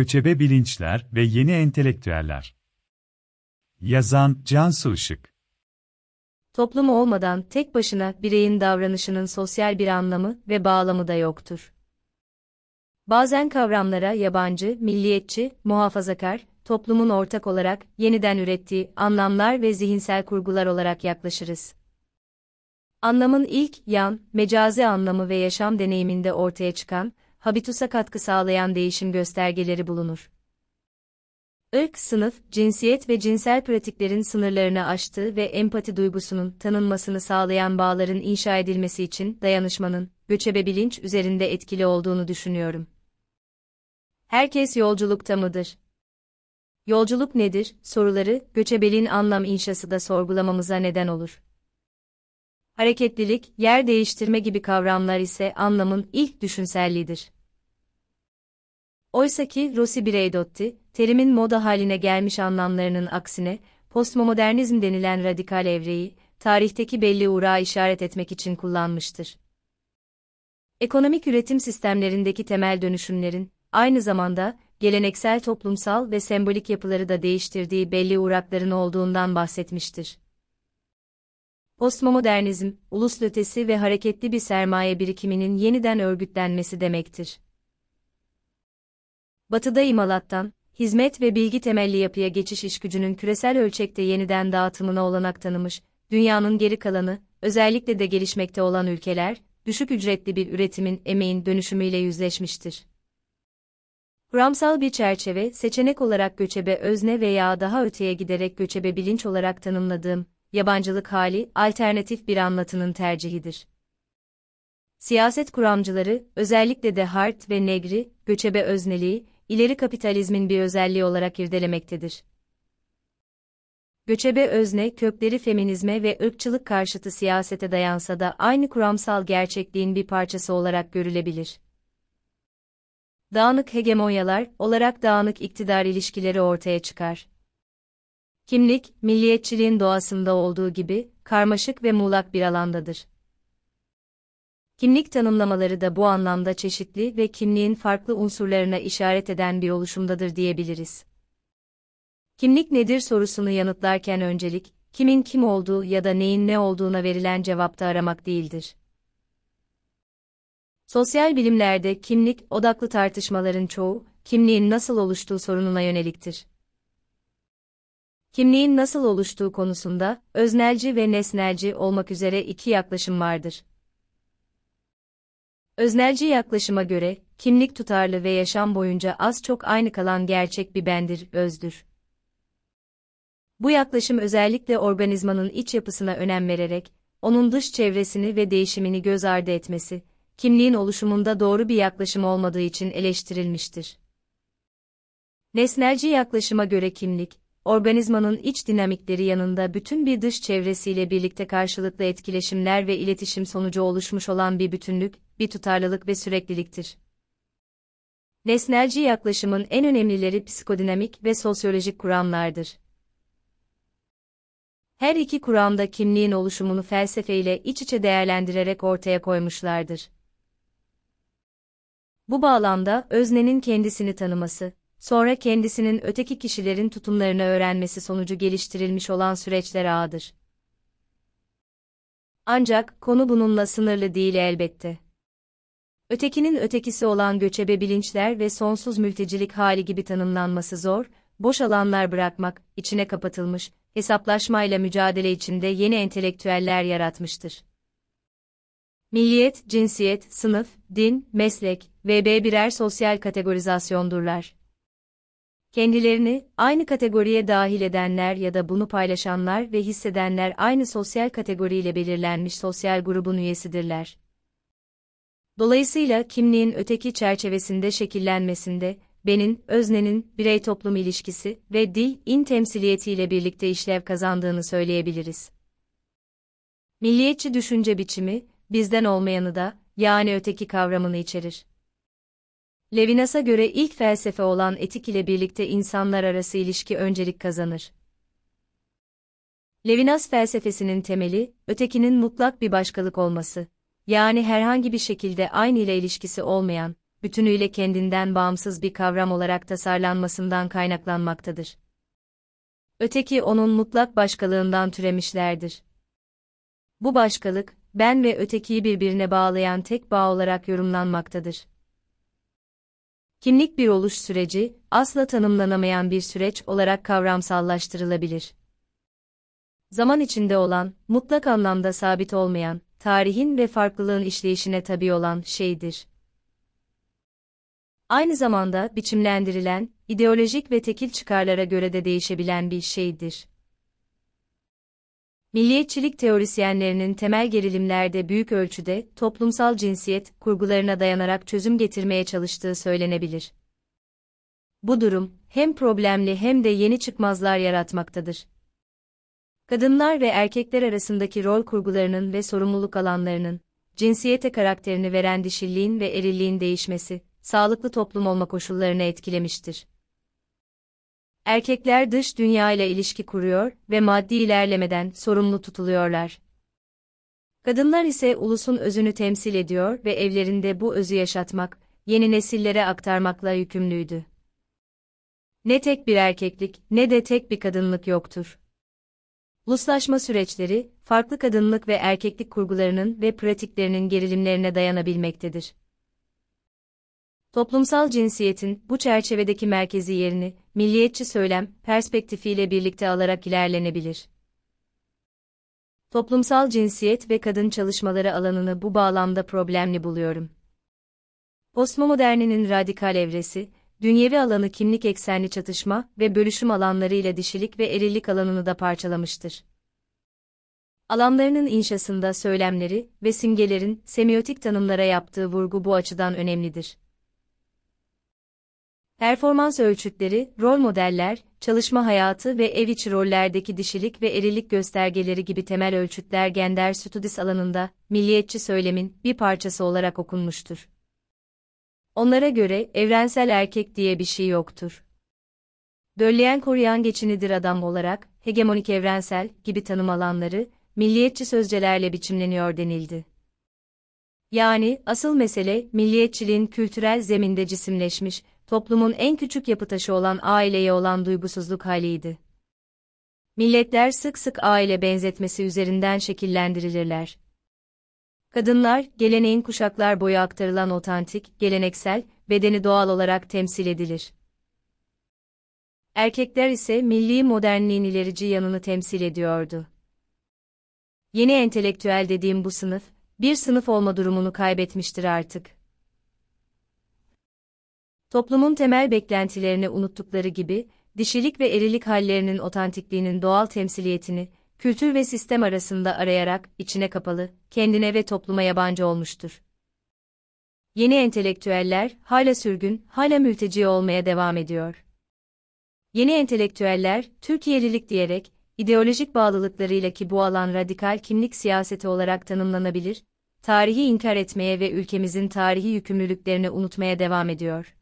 Göçebe bilinçler ve yeni entelektüeller. Yazan Cansu Işık. Toplum olmadan tek başına bireyin davranışının sosyal bir anlamı ve bağlamı da yoktur. Bazen kavramlara yabancı, milliyetçi, muhafazakar, toplumun ortak olarak yeniden ürettiği anlamlar ve zihinsel kurgular olarak yaklaşırız. Anlamın ilk, yan, mecazi anlamı ve yaşam deneyiminde ortaya çıkan, habitusa katkı sağlayan değişim göstergeleri bulunur. Irk, sınıf, cinsiyet ve cinsel pratiklerin sınırlarını aştığı ve empati duygusunun tanınmasını sağlayan bağların inşa edilmesi için dayanışmanın, göçebe bilinç üzerinde etkili olduğunu düşünüyorum. Herkes yolculukta mıdır? Yolculuk nedir? soruları, göçebeliğin anlam inşası da sorgulamamıza neden olur. Hareketlilik, yer değiştirme gibi kavramlar ise anlamın ilk düşünselliğidir. Oysaki Rossi Bireydotti, terimin moda haline gelmiş anlamlarının aksine, postmodernizm denilen radikal evreyi, tarihteki belli uğrağa işaret etmek için kullanmıştır. Ekonomik üretim sistemlerindeki temel dönüşümlerin, aynı zamanda, geleneksel toplumsal ve sembolik yapıları da değiştirdiği belli uğrakların olduğundan bahsetmiştir. Postmodernizm, ulus ötesi ve hareketli bir sermaye birikiminin yeniden örgütlenmesi demektir. Batıda imalattan, hizmet ve bilgi temelli yapıya geçiş işgücünün küresel ölçekte yeniden dağıtımına olanak tanımış, dünyanın geri kalanı, özellikle de gelişmekte olan ülkeler, düşük ücretli bir üretimin emeğin dönüşümüyle yüzleşmiştir. Kuramsal bir çerçeve, seçenek olarak göçebe özne veya daha öteye giderek göçebe bilinç olarak tanımladığım, yabancılık hali, alternatif bir anlatının tercihidir. Siyaset kuramcıları, özellikle de Hart ve Negri, göçebe özneliği, ileri kapitalizmin bir özelliği olarak irdelemektedir. Göçebe özne, kökleri feminizme ve ırkçılık karşıtı siyasete dayansa da aynı kuramsal gerçekliğin bir parçası olarak görülebilir. Dağınık hegemonyalar, olarak dağınık iktidar ilişkileri ortaya çıkar. Kimlik, milliyetçiliğin doğasında olduğu gibi, karmaşık ve muğlak bir alandadır. Kimlik tanımlamaları da bu anlamda çeşitli ve kimliğin farklı unsurlarına işaret eden bir oluşumdadır diyebiliriz. Kimlik nedir sorusunu yanıtlarken öncelik, kimin kim olduğu ya da neyin ne olduğuna verilen cevapta aramak değildir. Sosyal bilimlerde kimlik odaklı tartışmaların çoğu, kimliğin nasıl oluştuğu sorununa yöneliktir. Kimliğin nasıl oluştuğu konusunda, öznelci ve nesnelci olmak üzere iki yaklaşım vardır. Öznelci yaklaşıma göre, kimlik tutarlı ve yaşam boyunca az çok aynı kalan gerçek bir bendir, özdür. Bu yaklaşım özellikle organizmanın iç yapısına önem vererek, onun dış çevresini ve değişimini göz ardı etmesi, kimliğin oluşumunda doğru bir yaklaşım olmadığı için eleştirilmiştir. Nesnelci yaklaşıma göre kimlik, organizmanın iç dinamikleri yanında bütün bir dış çevresiyle birlikte karşılıklı etkileşimler ve iletişim sonucu oluşmuş olan bir bütünlük, bir tutarlılık ve sürekliliktir. Nesnelci yaklaşımın en önemlileri psikodinamik ve sosyolojik kuramlardır. Her iki kuramda kimliğin oluşumunu felsefeyle iç içe değerlendirerek ortaya koymuşlardır. Bu bağlamda öznenin kendisini tanıması, sonra kendisinin öteki kişilerin tutumlarını öğrenmesi sonucu geliştirilmiş olan süreçler ağıdır. Ancak konu bununla sınırlı değil elbette. Ötekinin ötekisi olan göçebe bilinçler ve sonsuz mültecilik hali gibi tanımlanması zor, boş alanlar bırakmak, içine kapatılmış, hesaplaşmayla mücadele içinde yeni entelektüeller yaratmıştır. Milliyet, cinsiyet, sınıf, din, meslek, VB birer sosyal kategorizasyondurlar. Kendilerini aynı kategoriye dahil edenler ya da bunu paylaşanlar ve hissedenler aynı sosyal kategoriyle belirlenmiş sosyal grubun üyesidirler. Dolayısıyla kimliğin öteki çerçevesinde şekillenmesinde, benin, öznenin, birey-toplum ilişkisi ve dil-in temsiliyetiyle birlikte işlev kazandığını söyleyebiliriz. Milliyetçi düşünce biçimi, bizden olmayanı da, yani öteki kavramını içerir. Levinas'a göre ilk felsefe olan etik ile birlikte insanlar arası ilişki öncelik kazanır. Levinas felsefesinin temeli, ötekinin mutlak bir başkalık olması, yani herhangi bir şekilde aynı ile ilişkisi olmayan, bütünüyle kendinden bağımsız bir kavram olarak tasarlanmasından kaynaklanmaktadır. Öteki onun mutlak başkalığından türemişlerdir. Bu başkalık, ben ve ötekiyi birbirine bağlayan tek bağ olarak yorumlanmaktadır. Kimlik bir oluş süreci, asla tanımlanamayan bir süreç olarak kavramsallaştırılabilir. Zaman içinde olan, mutlak anlamda sabit olmayan, tarihin ve farklılığın işleyişine tabi olan şeydir. Aynı zamanda biçimlendirilen, ideolojik ve tekil çıkarlara göre de değişebilen bir şeydir. Milliyetçilik teorisyenlerinin temel gerilimlerde büyük ölçüde toplumsal cinsiyet kurgularına dayanarak çözüm getirmeye çalıştığı söylenebilir. Bu durum hem problemli hem de yeni çıkmazlar yaratmaktadır. Kadınlar ve erkekler arasındaki rol kurgularının ve sorumluluk alanlarının cinsiyete karakterini veren dişilliğin ve erilliğin değişmesi, sağlıklı toplum olma koşullarını etkilemiştir. Erkekler dış dünya ile ilişki kuruyor ve maddi ilerlemeden sorumlu tutuluyorlar. Kadınlar ise ulusun özünü temsil ediyor ve evlerinde bu özü yaşatmak, yeni nesillere aktarmakla yükümlüydü. Ne tek bir erkeklik, ne de tek bir kadınlık yoktur. Uluslaşma süreçleri, farklı kadınlık ve erkeklik kurgularının ve pratiklerinin gerilimlerine dayanabilmektedir. Toplumsal cinsiyetin bu çerçevedeki merkezi yerini, milliyetçi söylem, perspektifiyle birlikte alarak ilerlenebilir. Toplumsal cinsiyet ve kadın çalışmaları alanını bu bağlamda problemli buluyorum. Postmoderninin radikal evresi, dünyevi alanı kimlik eksenli çatışma ve bölüşüm alanlarıyla dişilik ve erillik alanını da parçalamıştır. Alanlarının inşasında söylemleri ve simgelerin semiotik tanımlara yaptığı vurgu bu açıdan önemlidir. Performans ölçütleri, rol modeller, çalışma hayatı ve ev içi rollerdeki dişilik ve erilik göstergeleri gibi temel ölçütler gender studies alanında, milliyetçi söylemin bir parçası olarak okunmuştur. Onlara göre evrensel erkek diye bir şey yoktur. Dölleyen koruyan geçinidir adam olarak, hegemonik evrensel gibi tanım alanları, milliyetçi sözcelerle biçimleniyor denildi. Yani, asıl mesele, milliyetçiliğin kültürel zeminde cisimleşmiş, toplumun en küçük yapı taşı olan aileye olan duygusuzluk haliydi. Milletler sık sık aile benzetmesi üzerinden şekillendirilirler. Kadınlar, geleneğin kuşaklar boyu aktarılan otantik, geleneksel, bedeni doğal olarak temsil edilir. Erkekler ise milli modernliğin ilerici yanını temsil ediyordu. Yeni entelektüel dediğim bu sınıf, bir sınıf olma durumunu kaybetmiştir artık. Toplumun temel beklentilerini unuttukları gibi, dişilik ve erilik hallerinin otantikliğinin doğal temsiliyetini, kültür ve sistem arasında arayarak, içine kapalı, kendine ve topluma yabancı olmuştur. Yeni entelektüeller, hala sürgün, hala mülteci olmaya devam ediyor. Yeni entelektüeller, Türkiyelilik diyerek, ideolojik bağlılıklarıyla ki bu alan radikal kimlik siyaseti olarak tanımlanabilir, tarihi inkar etmeye ve ülkemizin tarihi yükümlülüklerini unutmaya devam ediyor.